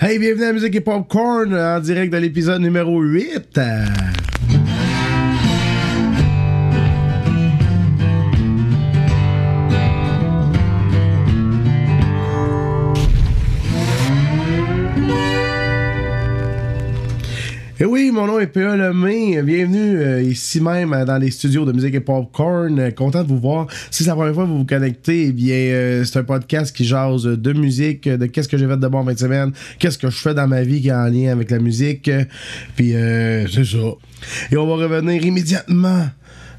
Hey, bienvenue à musique et popcorn en direct de l'épisode numéro 8. Mon nom est P.A. Lemay. Bienvenue euh, ici même euh, dans les studios de musique et popcorn. Euh, content de vous voir. Si c'est la première fois que vous vous connectez, eh bien, c'est un podcast qui jase de musique, de qu'est-ce que j'ai fait de bon en 20 semaines, qu'est-ce que je fais dans ma vie qui est en lien avec la musique. Puis, c'est ça. Et on va revenir immédiatement.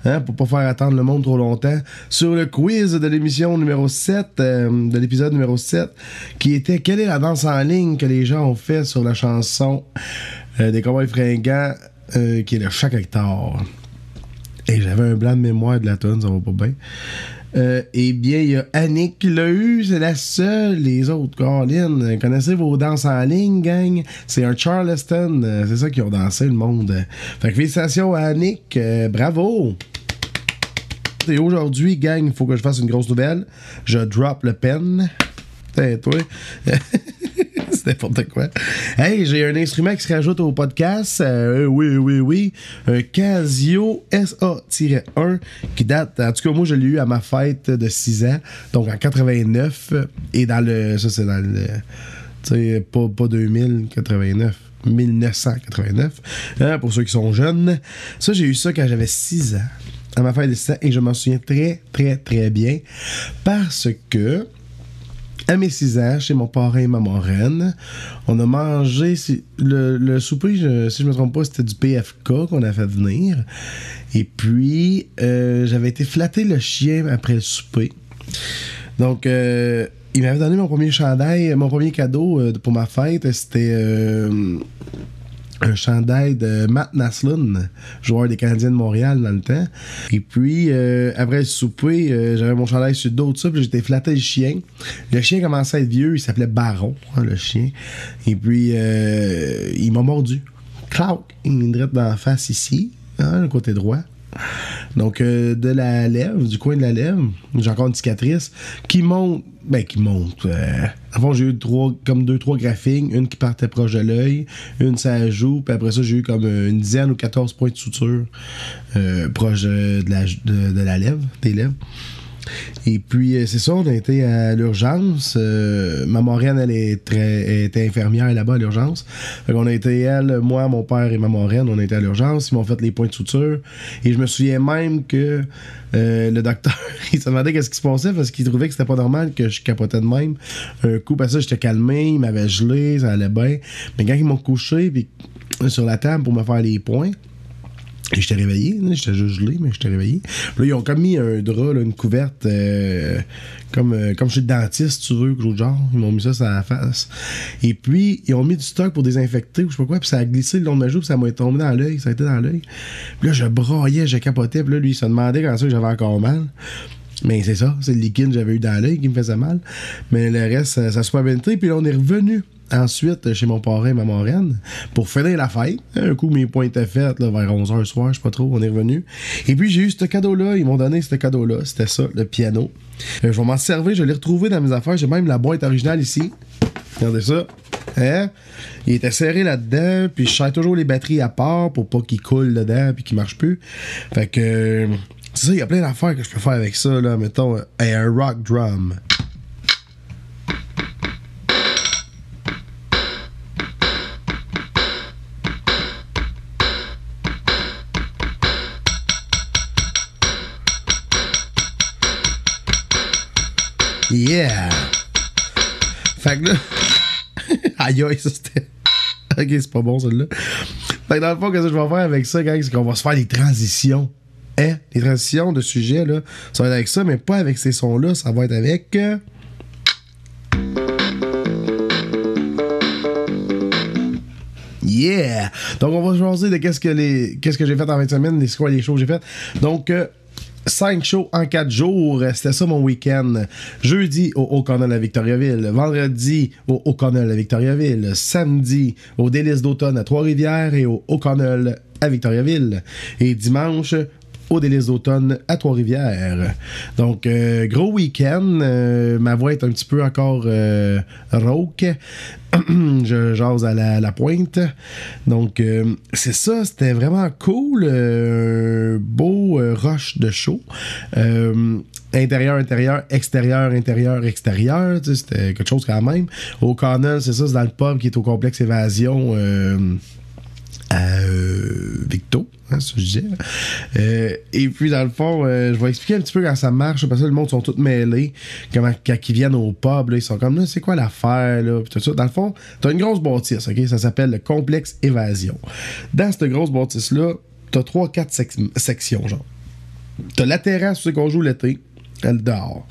Hein, pour pas faire attendre le monde trop longtemps, sur le quiz de l'émission numéro 7, euh, de l'épisode numéro 7, qui était Quelle est la danse en ligne que les gens ont fait sur la chanson euh, des Cowboys fringants, euh, qui est le Chaque Hectare. Et j'avais un blanc de mémoire de la tonne, ça va pas bien. Eh bien, il y a Annick qui l'a eu, c'est la seule. Les autres, Colin, connaissez vos danses en ligne, gang? C'est un Charleston, c'est ça qui ont dansé le monde. Fait que félicitations à Annick, bravo! Et aujourd'hui, gang, il faut que je fasse une grosse nouvelle. Je drop le pen. Putain, toi. c'est n'importe quoi. Hey, j'ai un instrument qui se rajoute au podcast. Euh, oui, oui, oui. Un Casio SA-1 qui date, en tout cas, moi, je l'ai eu à ma fête de 6 ans, donc en 89. Et dans le. Ça, c'est dans le. Tu sais, pas, pas 2089. 1989, hein, pour ceux qui sont jeunes. Ça, j'ai eu ça quand j'avais 6 ans, à ma fête de 6 ans, et je m'en souviens très, très, très bien, parce que à mes 6 ans, chez mon parrain et ma marraine, on a mangé le, souper, si je me trompe pas, c'était du PFK qu'on a fait venir. Et puis, euh, j'avais été flatter le chien après le souper. Donc, euh, il m'avait donné mon premier chandail, mon premier cadeau euh, pour ma fête, c'était euh, un chandail de Matt Naslund, joueur des Canadiens de Montréal dans le temps. Et puis, euh, après le souper, euh, j'avais mon chandail sur puis j'étais flatté le chien. Le chien commençait à être vieux, il s'appelait Baron, hein, le chien. Et puis, euh, il m'a mordu. Claude, il m'a direct dans la face ici, hein, le côté droit. Donc, euh, de la lèvre, du coin de la lèvre, j'ai encore une cicatrice qui monte. Ben, qui monte. Euh, avant, j'ai eu trois, comme deux, trois graphines. Une qui partait proche de l'œil, une ça joue, puis après ça, j'ai eu comme euh, une dizaine ou 14 points de suture euh, proche euh, de la, de, de la lèvre, des lèvres. Et puis, euh, c'est ça, on a été à l'urgence. Euh, ma moraine, elle est très, était infirmière là-bas à l'urgence. Fait qu'on a été, elle, moi, mon père et ma moraine, on a été à l'urgence. Ils m'ont fait les points de suture. Et je me souviens même que euh, le docteur, il se demandait qu'est-ce qui se passait parce qu'il trouvait que c'était pas normal que je capotais de même. Un coup, parce que j'étais calmé, il m'avait gelé, ça allait bien. Mais quand ils m'ont couché puis, sur la table pour me faire les points, j'étais réveillé, j'étais juste gelé, mais j'étais réveillé. Puis là, ils ont comme mis un drap, une couverte, euh, comme, euh, comme chez le dentiste, tu veux, de genre. Ils m'ont mis ça sur la face. Et puis, ils ont mis du stock pour désinfecter, ou je sais pas quoi, puis ça a glissé le long de ma joue, puis ça m'a tombé dans l'œil, ça a été dans l'œil. Puis là, je braillais, je capotais, puis là, lui, il se demandait quand ça que j'avais encore mal. Mais c'est ça, c'est le liquide que j'avais eu dans l'œil qui me faisait mal. Mais le reste, ça, ça a super bien. Puis là, on est revenu ensuite chez mon parrain et ma marraine pour finir la fête. Un coup, mes points étaient faits là, vers 11h le soir, je sais pas trop, on est revenu. Et puis, j'ai eu ce cadeau-là. Ils m'ont donné ce cadeau-là. C'était ça, le piano. Euh, je vais m'en servir, je l'ai retrouvé dans mes affaires. J'ai même la boîte originale ici. Regardez ça. Hein? Il était serré là-dedans, puis je serre toujours les batteries à part pour pas qu'il coule dedans puis qu'il marche plus. Fait que euh, c'est ça, il y a plein d'affaires que je peux faire avec ça, là. Mettons, euh, un rock drum. Yeah! Fait que là. aïe aïe, ça c'était. ok, c'est pas bon celle-là. Fait que dans le fond, qu'est-ce que je vais faire avec ça, gang, c'est qu'on va se faire des transitions. Hein? Les transitions de sujets, là. Ça va être avec ça, mais pas avec ces sons-là. Ça va être avec. euh, Yeah! Donc, on va jaser de qu'est-ce que les qu'est-ce que j'ai fait en 20 semaines, les quoi les shows que j'ai fait. Donc, euh, 5 shows en 4 jours, c'était ça mon week-end. Jeudi au O'Connell à Victoriaville, vendredi au O'Connell à Victoriaville, samedi au Délices d'automne à Trois-Rivières et au O'Connell à Victoriaville. Et dimanche, au délice d'automne à Trois-Rivières. Donc, euh, gros week-end. Euh, ma voix est un petit peu encore euh, rauque. je jase à la, pointe. Donc, c'est ça. C'était vraiment cool. beau rush de show. intérieur, intérieur, extérieur, intérieur, extérieur. C'était quelque chose quand même. Au Connell, c'est ça, c'est dans le pub qui est au complexe Évasion à Victo. Hein. Euh, et puis, dans le fond, euh, je vais expliquer un petit peu comment ça marche, parce que le monde sont tous mêlés. Comment, quand ils viennent au pub, là, ils sont comme, là, c'est quoi l'affaire. Dans le fond, t'as une grosse bâtisse, OK? Ça s'appelle le complexe évasion. Dans cette grosse bâtisse-là, t'as trois, quatre sections, genre. T'as la terrasse, c'est qu'on joue l'été, elle dehors.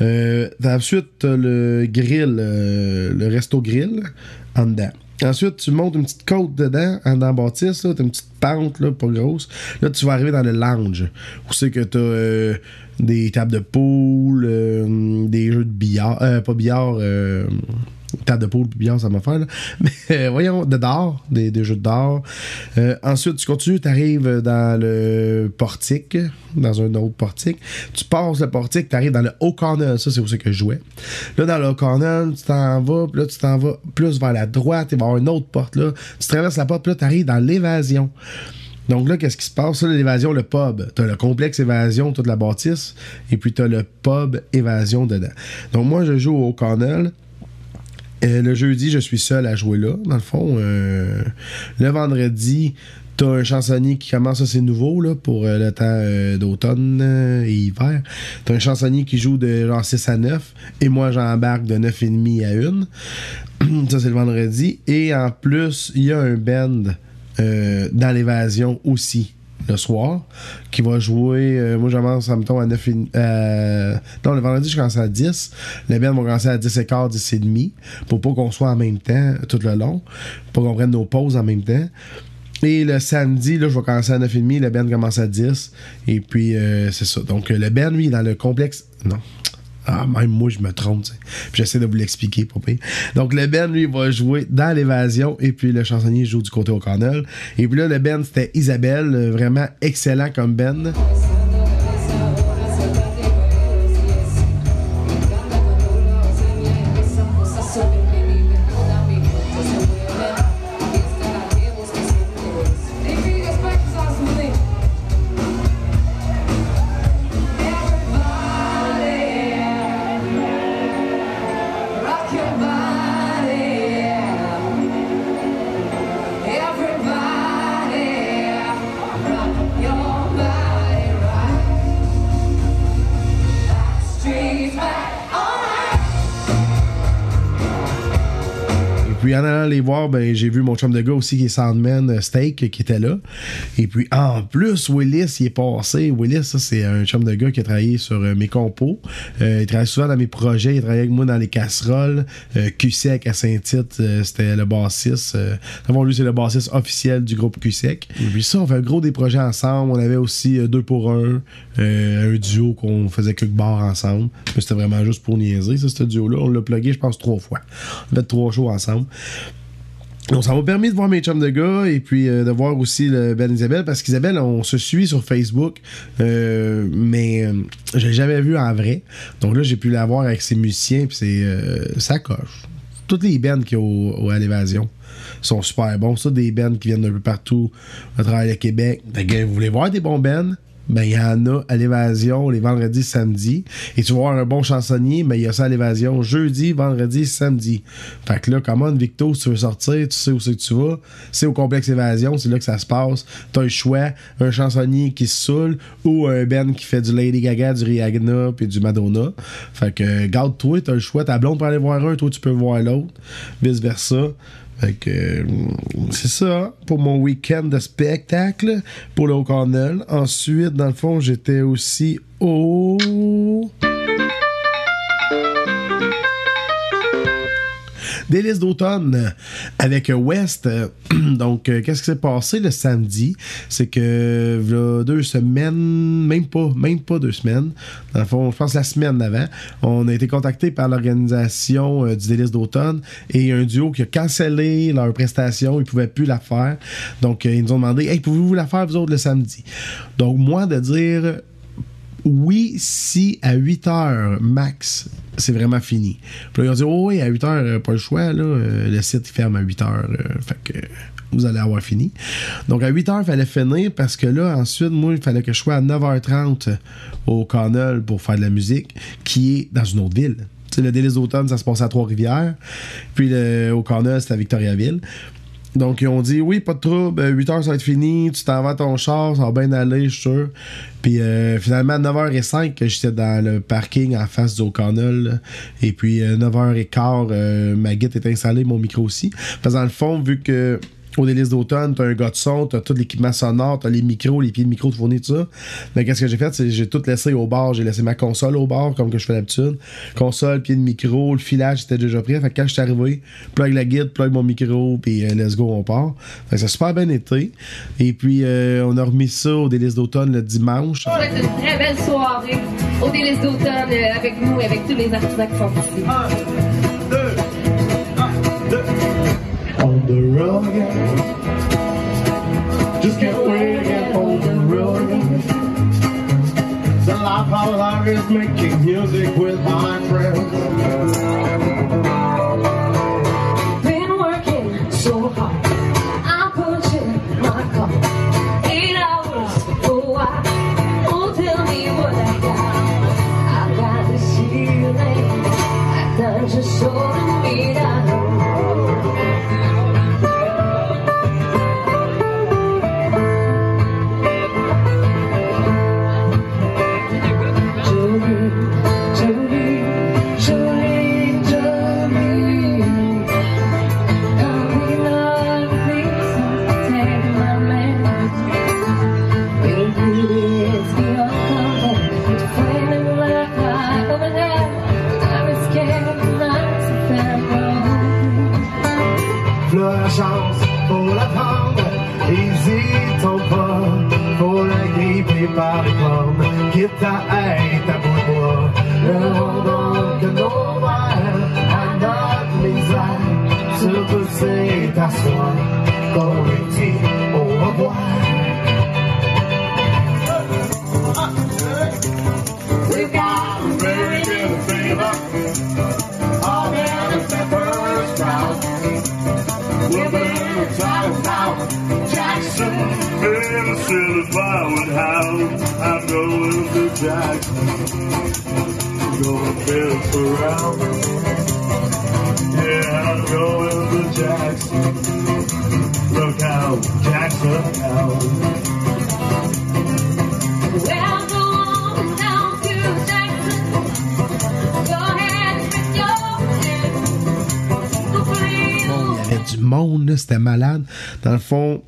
Euh, ensuite, le grill, euh, le resto grill, en dedans. Ensuite, tu montes une petite côte dedans, dans la bâtisse, t'as une petite pente, là, pas grosse. Là, tu vas arriver dans le lounge, où c'est que t'as euh, des tables de poule, euh, des jeux de billard, euh, pas billard, table de poule, billard, ça m'a fait, là. Mais voyons, de d'or, des, jeux de d'or. ensuite, tu continues, tu arrives dans le portique, dans un autre portique. Tu passes le portique, tu arrives dans le O'Connell, ça c'est où c'est que je jouais. Là, dans le O'Connell, tu t'en vas, puis là, tu t'en vas plus vers la droite, il va y avoir une autre porte là. Tu traverses la porte, puis là, tu arrives dans l'évasion. Donc là, qu'est-ce qui se passe? L'évasion, le pub. Tu as le complexe évasion, toute la bâtisse, et puis tu as le pub évasion dedans. Donc moi, je joue au O'Connell. Et le jeudi, je suis seul à jouer là, dans le fond. Euh, le vendredi, T'as un chansonnier qui commence, ça c'est nouveau là, pour euh, le temps euh, d'automne euh, et hiver. T'as un chansonnier qui joue de genre 6 à 9 et moi j'embarque de 9,5 à 1. ça c'est le vendredi. Et en plus, il y a un band dans l'évasion aussi le soir qui va jouer moi j'avance mettons à 9 non le vendredi je commence à 10 les bands vont commencer à 10 et quart 10 et demi pour pas qu'on soit en même temps tout le long pour qu'on prenne nos pauses en même temps et le samedi, là, je vais commencer à 9h30, le Ben commence à 10. Et puis, euh, c'est ça. Donc, le Ben, lui, dans le complexe. Non. Ah, même moi, je me trompe, j'essaie de vous l'expliquer, pour Donc, le Ben, lui, va jouer dans l'évasion. Et puis, le chansonnier joue du côté au cornel. Et puis là, le Ben, c'était Isabelle. Euh, vraiment excellent comme Ben. En voir, ben, j'ai vu mon chum de gars aussi qui est Sandman euh, Steak qui était là. Et puis en plus, Willis, il est passé. Willis, ça, c'est un chum de gars qui a travaillé sur euh, mes compos. Euh, il travaille souvent dans mes projets. Il travaille avec moi dans les casseroles. QSEC à Saint-Tite, c'était le bassiste. D'abord, lui, c'est le bassiste officiel du groupe QSEC. Et puis ça, on fait un gros des projets ensemble. On avait aussi deux pour un, un duo qu'on faisait quelques bars ensemble. C'était vraiment juste pour niaiser, ça, ce duo-là. On l'a plugué, je pense, trois fois. On a fait trois shows ensemble. Donc, ça m'a permis de voir mes chums de gars et puis euh, de voir aussi le Ben Isabelle parce qu'Isabelle, on se suit sur Facebook, euh, mais euh, je l'ai jamais vu en vrai. Donc là, j'ai pu la voir avec ses musiciens puis c'est ça coche. Toutes les bands qui ont à l'évasion sont super bons. Ça, des bands qui viennent d'un peu partout à travers le Québec. Vous voulez voir des bons bands? Ben il y en a à l'évasion les vendredis, samedis. Et tu vas voir un bon chansonnier, ben il y a ça à l'évasion jeudi, vendredi, samedi. Fait que là, comment Victo, si tu veux sortir, tu sais où c'est que tu vas. C'est au complexe évasion, c'est là que ça se passe. T'as un choix, un chansonnier qui se saoule ou un Ben qui fait du Lady Gaga, du Rihanna puis du Madonna. Fait que garde-toi, t'as le choix. Ta blonde pour aller voir un, toi tu peux voir l'autre. Vice versa. Euh, c'est ça pour mon week-end de spectacle pour le O'Connell. Ensuite, dans le fond, j'étais aussi au. Délices d'automne avec West. Donc, qu'est-ce qui s'est passé le samedi? C'est que, deux semaines, même pas, même pas deux semaines, dans le fond, je pense la semaine d'avant, on a été contacté par l'organisation du Délices d'automne et un duo qui a cancellé leur prestation, ils pouvaient plus la faire. Donc, ils nous ont demandé, hey, pouvez-vous la faire vous autres le samedi? Donc, moi, de dire oui, si à 8 heures max, c'est vraiment fini. Puis là, ils ont dit, oh oui, à 8 heures, pas le choix, là, le site ferme à 8 heures. fait que vous allez avoir fini. Donc à 8 heures, il fallait finir parce que là, ensuite, moi, il fallait que je sois à 9h30 au Connell pour faire de la musique, qui est dans une autre ville. sais, le délice d'automne, ça se passait à Trois-Rivières. Puis au Connell, c'était à Victoriaville. Donc, ils ont dit oui, pas de trouble, 8 heures ça va être fini, tu t'en vas ton char, ça va bien aller, je suis sûr. Puis euh, finalement, à 9h05, j'étais dans le parking en face du O'Connell. Et puis, 9h15, euh, ma guide est installée, mon micro aussi. Parce que dans le fond, vu que au délice d'automne, t'as un gars de son, t'as tout l'équipement sonore, t'as les micros, les pieds de micro de fournis, tout ça. Mais qu'est-ce que j'ai fait, c'est j'ai tout laissé au bar. J'ai laissé ma console au bar, comme que je fais d'habitude. Console, pied de micro, le filage était déjà prêt. Fait que quand je suis arrivé, plug la guide, plug mon micro, puis euh, let's go, on part. Fait que ça a super bien été. Et puis, euh, on a remis ça au délice d'automne le dimanche. On a une très belle soirée au délice d'automne euh, avec nous et avec tous les artisans qui sont ici. Un, deux, un, deux. On the road again. Just can't wait again on the road again. The life of life is making music with my friends. flowered house. I'm going to Jackson. I'm going Bill around. Yeah, I'm going to Jackson. Look out, Jackson out. Well, du monde, c'était malade. Dans le fond,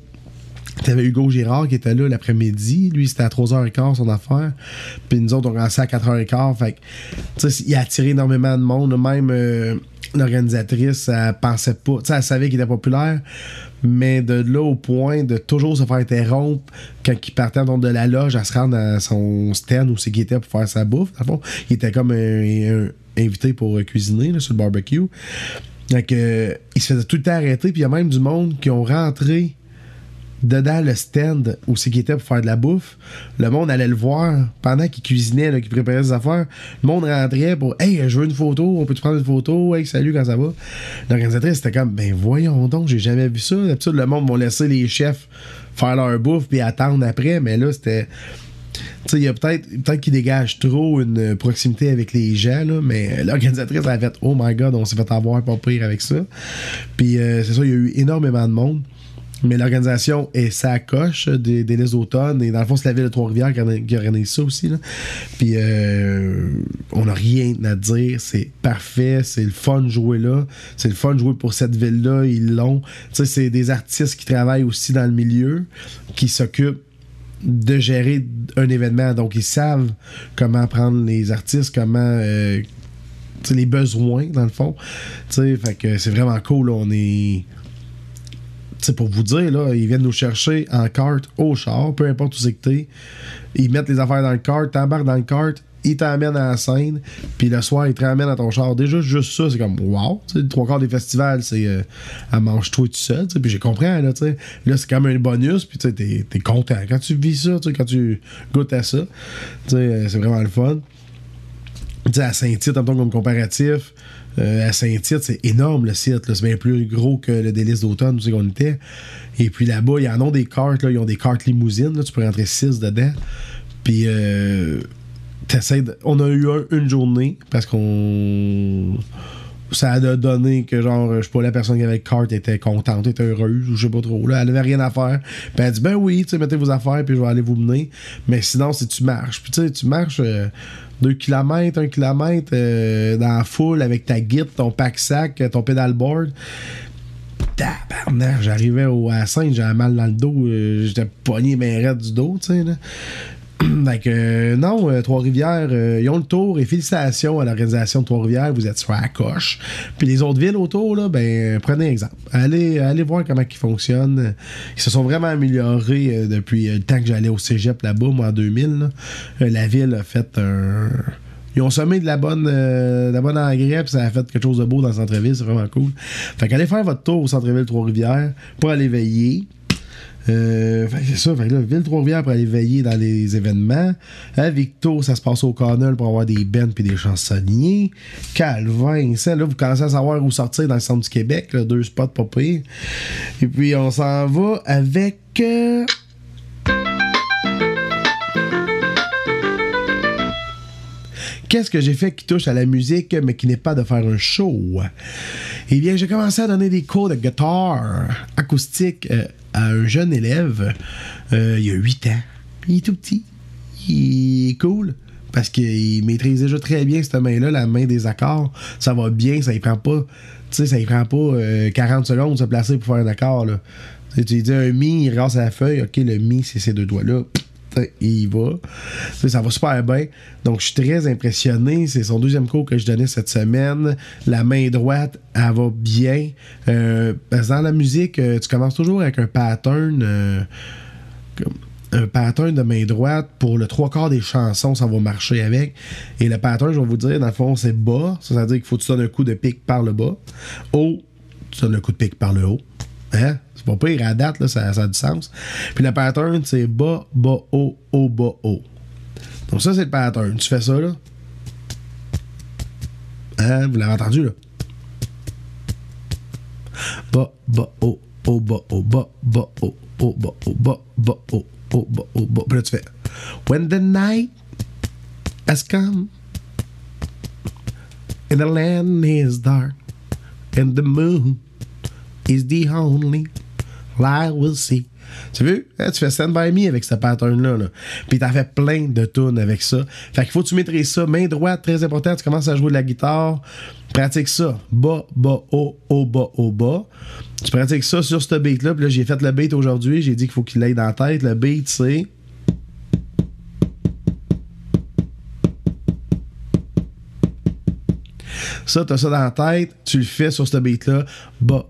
t'avais Hugo Girard qui était là l'après-midi. Lui, c'était à 3h15 son affaire. Puis nous autres, on commençait à 4h15. Fait il a attiré énormément de monde. Même euh, l'organisatrice, elle pensait pas. Tu sais, elle savait qu'il était populaire. Mais de là au point de toujours se faire interrompre quand il partait de la loge à se rendre à son stand où c'est qu'il était pour faire sa bouffe. Il était comme un, invité pour euh, cuisiner sur le barbecue. Donc, euh, il se faisait tout le temps arrêter. Puis il y a même du monde qui ont rentré dedans le stand où c'est qu'il était pour faire de la bouffe. Le monde allait le voir pendant qu'il cuisinait, qu'il préparait ses affaires. Le monde rentrait pour Hey, je veux une photo, on peut-tu prendre une photo? Hey, salut, quand ça va? L'organisatrice était comme Ben voyons donc, j'ai jamais vu ça. D'habitude, le monde va laisser les chefs faire leur bouffe puis attendre après, mais là, c'était. Tu sais, il y a peut-être peut-être qu'il dégage trop une proximité avec les gens, là, mais l'organisatrice a fait Oh my god, on s'est fait avoir pas pire avec ça. Puis euh, c'est ça, il y a eu énormément de monde. Mais l'organisation est sa coche des, des d'automne. Et dans le fond, c'est la ville de Trois-Rivières qui, organisé ça aussi. Là. Puis euh, on n'a rien à dire. C'est parfait. C'est le fun de jouer là. C'est le fun de jouer pour cette ville-là. Ils l'ont. Tu sais, c'est des artistes qui travaillent aussi dans le milieu, qui s'occupent de gérer un événement. Donc, ils savent comment prendre les artistes, comment euh, les besoins, dans le fond. Tu sais, fait que c'est vraiment cool. on est. Sais, pour vous dire, là, ils viennent nous chercher en carte au char, peu importe où c'est que t'es. Ils mettent les affaires dans le cart, t'embarques dans le cart, ils t'emmènent à la scène, puis le soir, ils te ramènent à ton char. Déjà, juste ça, c'est comme wow. Trois quarts des festivals, c'est euh, à mange-toi tout seul, puis j'ai compris, là. Là, c'est comme un bonus, puis t'es, t'es content. Quand tu vis ça, quand tu goûtes à ça, euh, c'est vraiment le fun. Tu sais, à Saint-Tite, comme comparatif, à Saint-Tite, c'est énorme le site. C'est bien plus gros que le délice d'automne où qu'on était. Et puis là-bas, ils en ont des cartes. Ils ont des cartes limousines. Tu peux rentrer 6 dedans. Puis euh, On a eu un- une journée parce qu'on. Ça a donné que, genre, je sais pas, la personne qui avait carte était contente, était heureuse, ou je sais pas trop. Là, elle avait rien à faire. Puis elle dit, ben oui, tu sais, mettez vos affaires, puis je vais aller vous mener. Mais sinon, si tu marches, puis tu sais, tu marches 2 km, 1 km dans la foule avec ta guide, ton pack-sac, ton pedalboard. Tabarnak, j'arrivais au, à la scène, j'avais mal dans le dos, euh, j'étais pogné bien raide du dos, tu sais, euh, non, euh, Trois-Rivières, euh, ils ont le tour et félicitations à l'organisation de Trois-Rivières, vous êtes sur la coche. Puis les autres villes autour, là, ben, prenez exemple. Allez, allez voir comment ils fonctionnent. Ils se sont vraiment améliorés euh, depuis euh, le temps que j'allais au cégep là-bas, moi, en 2000. là. Euh, la ville a fait un. Ils ont semé de la bonne, euh, de la bonne engrais, puis ça a fait quelque chose de beau dans le centre-ville, c'est vraiment cool. Fait qu'allez faire votre tour au centre-ville Trois-Rivières pour aller veiller. Euh, c'est ça, fait que là, Ville Trois-Rivières pour aller veiller dans les événements. À Victo, ça se passe au Connell pour avoir des bands puis des chansonniers. Calvin, ça, là, vous commencez à savoir où sortir dans le centre du Québec, là, deux spots pas. Et puis, on s'en va avec. euh, Qu'est-ce que j'ai fait qui touche à la musique, mais qui n'est pas de faire un show? Eh bien, j'ai commencé à donner des cours de guitare acoustique euh, à un jeune élève euh, il a 8 ans. Il est tout petit. Il est cool. Parce qu'il maîtrise déjà très bien cette main-là, la main des accords. Ça va bien, ça y prend pas. Tu sais, ça y prend pas euh, 40 secondes de se placer pour faire un accord. Là. Tu dis un mi, il rase la feuille. Ok, le mi, c'est ces deux doigts-là. Il va. Ça va super bien. Donc, je suis très impressionné. C'est son deuxième cours que je donnais cette semaine. La main droite, elle va bien. Euh, parce que dans la musique, euh, tu commences toujours avec un pattern. euh, un pattern de main droite pour le trois quarts des chansons, ça va marcher avec. Et le pattern, je vais vous dire, dans le fond, c'est bas. Ça veut dire qu'il faut que tu donnes un coup de pic par le bas. Haut, tu donnes un coup de pic par le haut. Hein? C'est pas pire, à date, là, ça, ça a du sens. Puis le pattern, c'est bas, bas, haut, haut, bas, haut. Donc ça, c'est le pattern. Tu fais ça, là. Hein? Vous l'avez entendu, là. Bas, bas, haut, haut, bas, haut, bas, bas, haut, haut, bas, haut, bas, bas, haut, haut, bas, haut, bas. Puis là, tu fais When the night has come and the land is dark and the moon is the only light we'll see. Tu veux? Hein, tu fais Stand By Me avec ce pattern-là. Là. Puis t'as fait plein de tunes avec ça. Fait qu'il faut que tu maîtrises ça. Main droite, très important. Tu commences à jouer de la guitare. Pratique ça. Bas, bas, haut, haut, bas, haut, bas. Tu pratiques ça sur ce beat-là. Puis là, j'ai fait le beat aujourd'hui. J'ai dit qu'il faut qu'il aille dans la tête. Le beat, c'est... Ça, t'as ça dans la tête, tu le fais sur ce beat-là. Bas,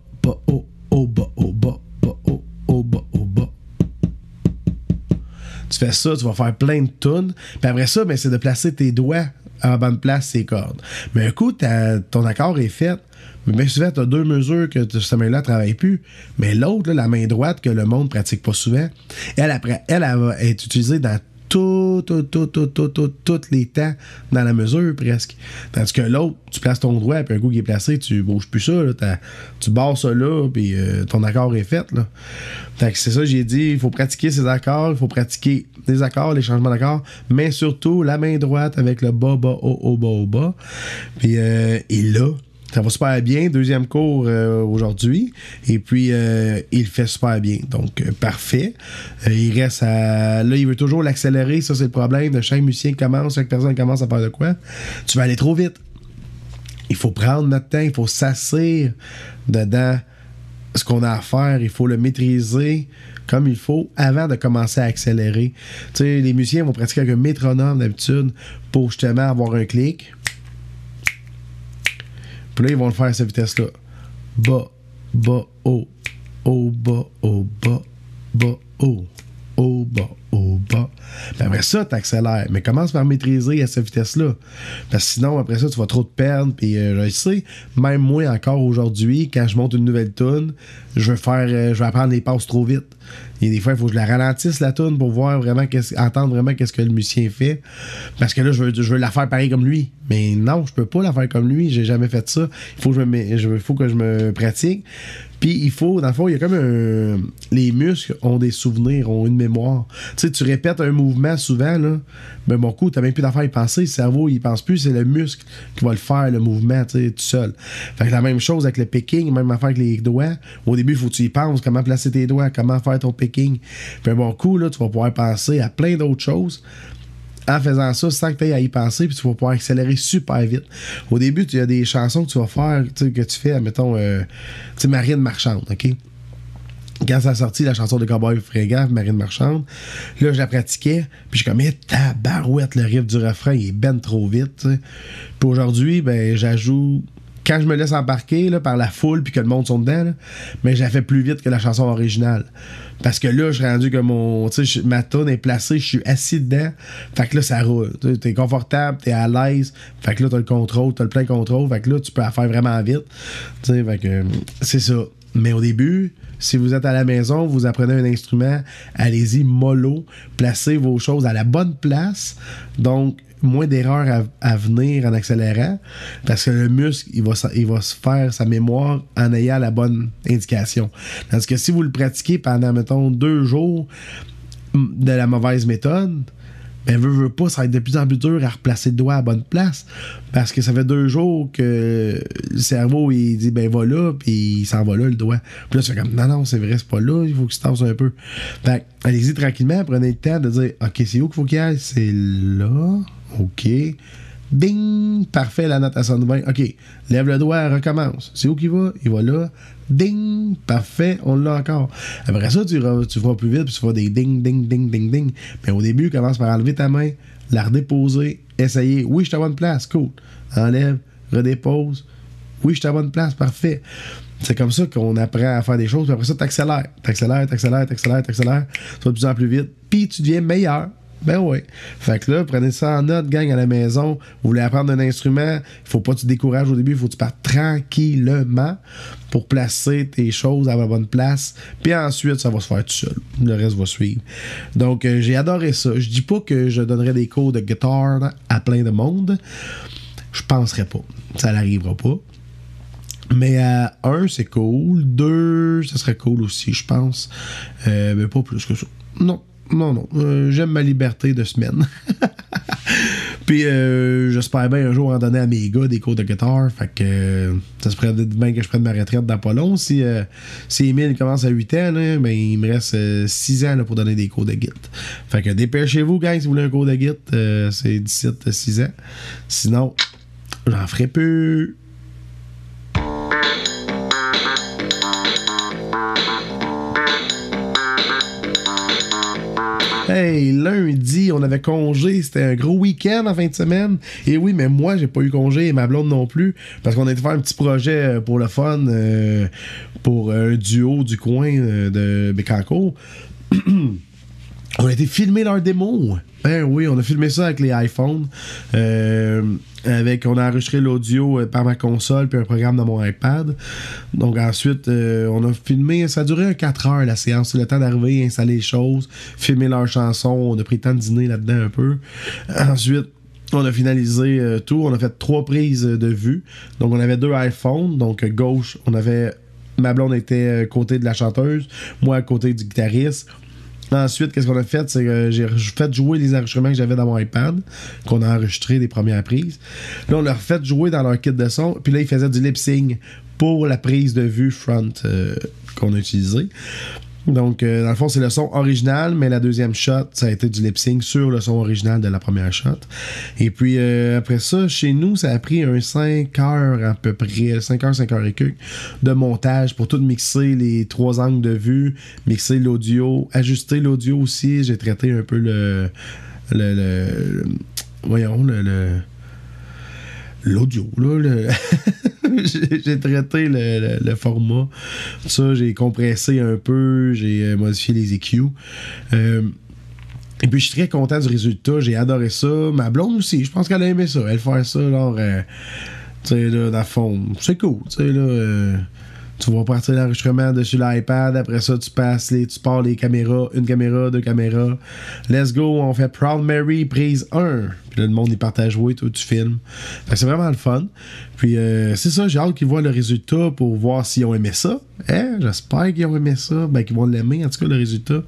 Tu fais ça, tu vas faire plein de tunes. Puis après ça, ben, c'est de placer tes doigts la bonne place, ces cordes. Mais un coup, ton accord est fait. Mais bien souvent, tu as deux mesures que cette main-là ne travaille plus. Mais l'autre, la main droite, que le monde pratique pas souvent, elle, après, elle, elle être utilisée dans tout, tout, tout, tout, tout, tout, tous les temps dans la mesure presque. Tandis que l'autre, tu places ton doigt, puis un coup qui est placé, tu bouges plus ça. là. Tu barres ça là, puis euh, ton accord est fait. Là. C'est ça, j'ai dit, il faut pratiquer ces accords, il faut pratiquer les accords, les changements d'accords, mais surtout la main droite avec le bas, bas, haut, haut, bas, haut, bas. Puis, euh, et là, ça va super bien. Deuxième cours euh, aujourd'hui. Et puis, euh, il fait super bien. Donc, euh, parfait. Il reste à. Là, il veut toujours l'accélérer. Ça, c'est le problème de chaque musicien commence, chaque personne commence à faire de quoi? Tu vas aller trop vite. Il faut prendre notre temps. Il faut s'asseoir dedans ce qu'on a à faire. Il faut le maîtriser comme il faut avant de commencer à accélérer. Tu sais, les musiciens vont pratiquer avec un métronome d'habitude pour justement avoir un clic Puis là, ils vont le faire à cette vitesse-là. Bas, bas, haut, haut, bas, haut, bas, bas, haut, haut, bas, haut, bas. Après ça, t'accélères. Mais commence par maîtriser à cette vitesse-là. Parce que sinon, après ça, tu vas trop te perdre. Puis euh, je sais, même moi, encore aujourd'hui, quand je monte une nouvelle tune, je veux faire, euh, je vais apprendre les passes trop vite. Et des fois, il faut que je la ralentisse la tune pour voir vraiment, entendre vraiment qu'est-ce que le musicien fait. Parce que là, je veux, je veux la faire pareil comme lui. Mais non, je peux pas la faire comme lui. J'ai jamais fait ça. Il faut que je me pratique. Puis il faut, dans le fond, il y a comme un. Les muscles ont des souvenirs, ont une mémoire. Tu sais, tu répètes un mouvement souvent, là. Ben, mon coup, t'as même plus d'affaires à y penser. Le cerveau, il pense plus, c'est le muscle qui va le faire, le mouvement, tu sais, tout seul. Fait que la même chose avec le picking, même affaire avec les doigts. Au début, il faut que tu y penses, comment placer tes doigts, comment faire ton picking. Puis bon coup, là, tu vas pouvoir penser à plein d'autres choses en faisant ça sans que tu aies à y penser, puis tu vas pouvoir accélérer super vite. Au début, il y a des chansons que tu vas faire, que tu fais, mettons, euh, Marine Marchande, OK? Quand ça a sorti la chanson de Cowboy Fringant, Marine Marchande, là, je la pratiquais, puis je comme, eh, tabarouette, le riff du refrain, il est ben trop vite. Puis aujourd'hui, ben, j'ajoute quand je me laisse embarquer par la foule puis que le monde sont dedans, mais je la fais plus vite que la chanson originale. Parce que là, je suis rendu que mon. Ma tonne est placée, je suis assis dedans. Fait que là, ça roule. T'es confortable, t'es à l'aise. Fait que là, t'as le contrôle, t'as le plein contrôle. Fait que là, tu peux la faire vraiment vite. Fait que c'est ça. Mais au début, si vous êtes à la maison, vous apprenez un instrument, allez-y mollo, placez vos choses à la bonne place. Donc, moins d'erreurs à, venir en accélérant parce que le muscle il va, il va se faire sa mémoire en ayant la bonne indication. Parce que si vous le pratiquez pendant, mettons, deux jours mm, de la mauvaise méthode, ben veut, veut pas, ça va être de plus en plus dur à replacer le doigt à la bonne place. Parce que ça fait deux jours que le cerveau, il dit, ben va là, puis il s'en va là, le doigt. Puis là, fais comme, non, non, c'est vrai, c'est pas là, il faut que tu tasses un peu. Fait allez-y tranquillement, prenez le temps de dire, OK, c'est où qu'il faut qu'il aille? C'est là. OK. Ding! Parfait, la note à sonne bien. OK. Lève le doigt, recommence. C'est où qu'il va? Il va là. Ding! Parfait, on l'a encore. Après ça, tu, tu feras plus vite, puis tu feras des ding, ding, ding, ding, ding. Mais au début, commence par enlever ta main, la redéposer, essayer. Oui, je suis à bonne place, cool. Enlève, redépose. Oui, je suis à bonne place, parfait. C'est comme ça qu'on apprend à faire des choses, puis après ça, t'accélères. T'accélères, t'accélères, t'accélères, t'accélères. Tu vas de plus en plus vite, puis tu deviens meilleur. Ben ouais. Fait que là, prenez ça en note, gang, à la maison. Vous voulez apprendre un instrument, il faut pas que tu décourages au début, il faut que tu partes tranquillement pour placer tes choses à la bonne place. Puis ensuite, ça va se faire tout seul. Le reste va suivre. Donc, euh, j'ai adoré ça. Je dis pas que je donnerais des cours de guitare à plein de monde. Je penserais pas. Ça n'arrivera pas. Mais à un, c'est cool. Deux, ça serait cool aussi, je pense. Euh, mais pas plus que ça. Non, non, non. Euh, J'aime ma liberté de semaine. Puis euh, j'espère bien un jour en donner à mes gars des cours de guitare. Fait que euh, ça se pourrait bien que je prenne ma retraite dans pas long. Si, euh, si Emile commence à 8 ans, ben, il me reste 6 ans là, pour donner des cours de guitare. Fait que dépêchez-vous, gang, si vous voulez un cours de guitare. c'est 17 6 ans. Sinon, j'en ferai plus. Lundi, on avait congé. C'était un gros week-end en fin de semaine. Et oui, mais moi, j'ai pas eu congé et ma blonde non plus. Parce qu'on a été faire un petit projet euh, pour le fun, euh, pour un duo du coin euh, de Bécancourt. on a été filmer leur démo. Ben oui, on a filmé ça avec les iPhones. Euh, avec, on a enregistré l'audio euh, par ma console puis un programme dans mon iPad. Donc ensuite, euh, on a filmé, ça a duré un 4 heures la séance. Le temps d'arriver, installer les choses, filmer leurs chansons. On a pris le temps de dîner là-dedans un peu. Ensuite, on a finalisé tout. On a fait trois prises de vue. Donc on avait deux iPhones. Donc gauche, on avait ma blonde était côté de la chanteuse, moi à côté du guitariste. Ensuite, qu'est-ce qu'on a fait? C'est que j'ai fait jouer les enregistrements que j'avais dans mon iPad, qu'on a enregistré des premières prises. Là, on leur fait jouer dans leur kit de son, puis là, ils faisaient du lip-sync pour la prise de vue front euh, qu'on a utilisé. Donc, euh, dans le fond, c'est le son original, mais la deuxième shot, ça a été du lip-sync sur le son original de la première shot. Et puis, euh, après ça, chez nous, ça a pris un 5 heures à peu près, 5 heures, 5 heures et quelques de montage pour tout mixer les trois angles de vue, mixer l'audio, ajuster l'audio aussi. J'ai traité un peu le. le, le- voyons, le. le- L'audio, là, j'ai traité le, le- format. Ça, j'ai compressé un peu, j'ai euh, modifié les EQ. Euh, et puis, je suis très content du résultat. J'ai adoré ça. Ma blonde aussi, je pense qu'elle a aimé ça. Elle faire ça, genre, euh, tu sais, là, dans le fond. C'est cool, tu sais, là. tu vas partir l'enregistrement dessus l'iPad. Après ça, tu passes les, tu pars les caméras, une caméra, deux caméras. Let's go, on fait Proud Mary prise 1. Le monde, il part à jouer, toi, tu filmes. C'est vraiment le fun. Puis euh, c'est ça, j'ai hâte qu'ils voient le résultat pour voir s'ils ont aimé ça. Hein? J'espère qu'ils ont aimé ça. Ben, qu'ils vont l'aimer, en tout cas, le résultat.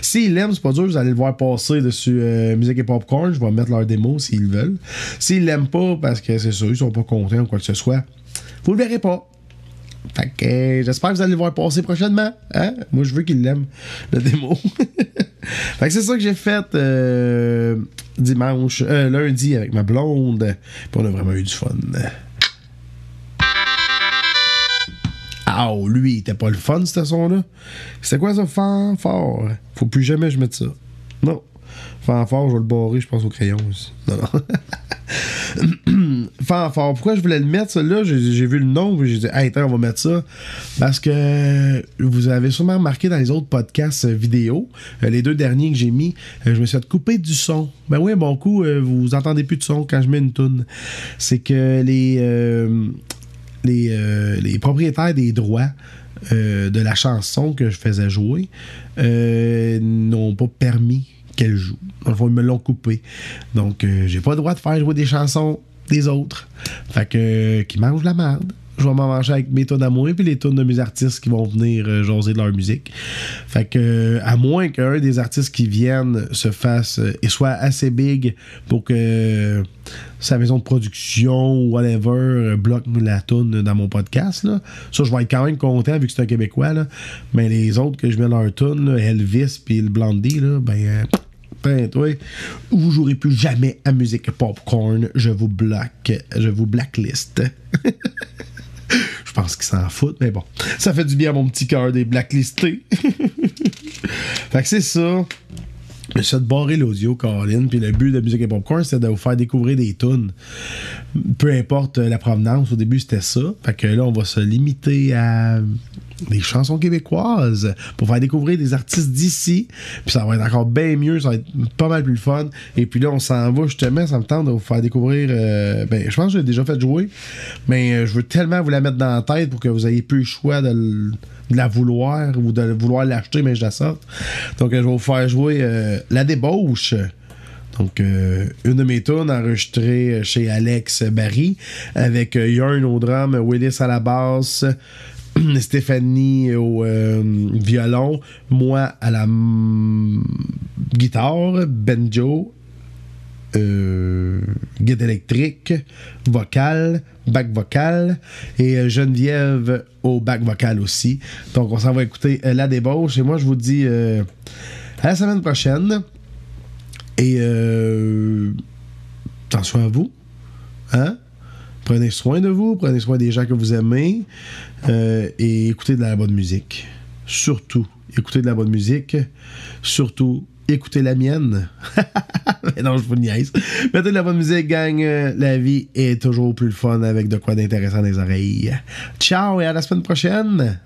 S'ils l'aiment, c'est pas dur, vous allez le voir passer dessus euh, Musique et Popcorn. Je vais mettre leur démo s'ils veulent. S'ils l'aiment pas, parce que c'est ça, ils sont pas contents ou quoi que ce soit, vous le verrez pas. Fait que euh, j'espère que vous allez le voir passer prochainement. Hein? Moi, je veux qu'il l'aime, le démo. fait que c'est ça que j'ai fait euh, dimanche, euh, lundi avec ma blonde. Puis on a vraiment eu du fun. Ah, oh, lui, il était pas le fun, ce son-là. C'était quoi ça, fanfare? Faut plus jamais que je mette ça. Non. Fanfare, je vais le barrer, je pense, au crayon aussi. Non, non. Fanfare. Pourquoi je voulais le mettre, celui-là? J'ai vu le nom, j'ai dit, hey, attends, on va mettre ça. Parce que vous avez sûrement remarqué dans les autres podcasts euh, vidéo, euh, les deux derniers que j'ai mis, euh, je me suis fait couper du son. Ben oui, bon coup, vous entendez plus de son quand je mets une toune. C'est que les, les, les propriétaires des droits de la chanson que je faisais jouer n'ont pas permis qu'elle joue. Fond, ils me l'ont coupé. Donc, euh, j'ai pas le droit de faire jouer des chansons des autres. Fait que, euh, qui mangent la merde. Je vais m'en manger avec mes tonnes à moi et puis les tonnes de mes artistes qui vont venir euh, jaser de leur musique. Fait que, euh, à moins qu'un des artistes qui viennent se fasse et soit assez big pour que sa maison de production ou whatever bloque la tune dans mon podcast, là. Ça, je vais être quand même content vu que c'est un Québécois. Mais les autres que je mets leur tune, Elvis puis le Blondie, là, ben. Ben, toi, vous jouerez plus jamais à musique popcorn. Je vous bloque. Je vous blacklist. Je pense qu'ils s'en foutent, mais bon. Ça fait du bien à mon petit cœur des blacklistés. fait que c'est ça. Me suis fait barrer l'audio, Caroline. Puis le but de Musique Popcorn, c'était de vous faire découvrir des tunes. Peu importe euh, la provenance, au début, c'était ça. Fait que là, on va se limiter à des chansons québécoises pour faire découvrir des artistes d'ici. Puis ça va être encore bien mieux, ça va être pas mal plus fun. Et puis là, on s'en va justement, ça me tente de vous faire découvrir. euh, ben, je pense que j'ai déjà fait jouer, mais euh, je veux tellement vous la mettre dans la tête pour que vous ayez plus le choix de, la vouloir ou de vouloir l'acheter, mais je la sorte. Donc, euh, je vais vous faire jouer La Débauche. Donc, une de mes tunes enregistrée chez Alex Barry avec Yarn au drum, Willis à la basse, Stéphanie au euh, violon, moi à la mm, guitare, banjo, euh, guide électrique, vocal, back vocal et euh, Geneviève au back vocal aussi. Donc on s'en va écouter euh, la débauche et moi je vous dis à la semaine prochaine et attention à vous, hein? Prenez soin de vous, prenez soin des gens que vous aimez euh, et écoutez de la bonne musique. Surtout, écoutez de la bonne musique. Surtout, écoutez la mienne. Mais non, je vous niaise. Mettez de la bonne musique, gang. La vie est toujours plus fun avec de quoi d'intéressant dans les oreilles. Ciao et à la semaine prochaine.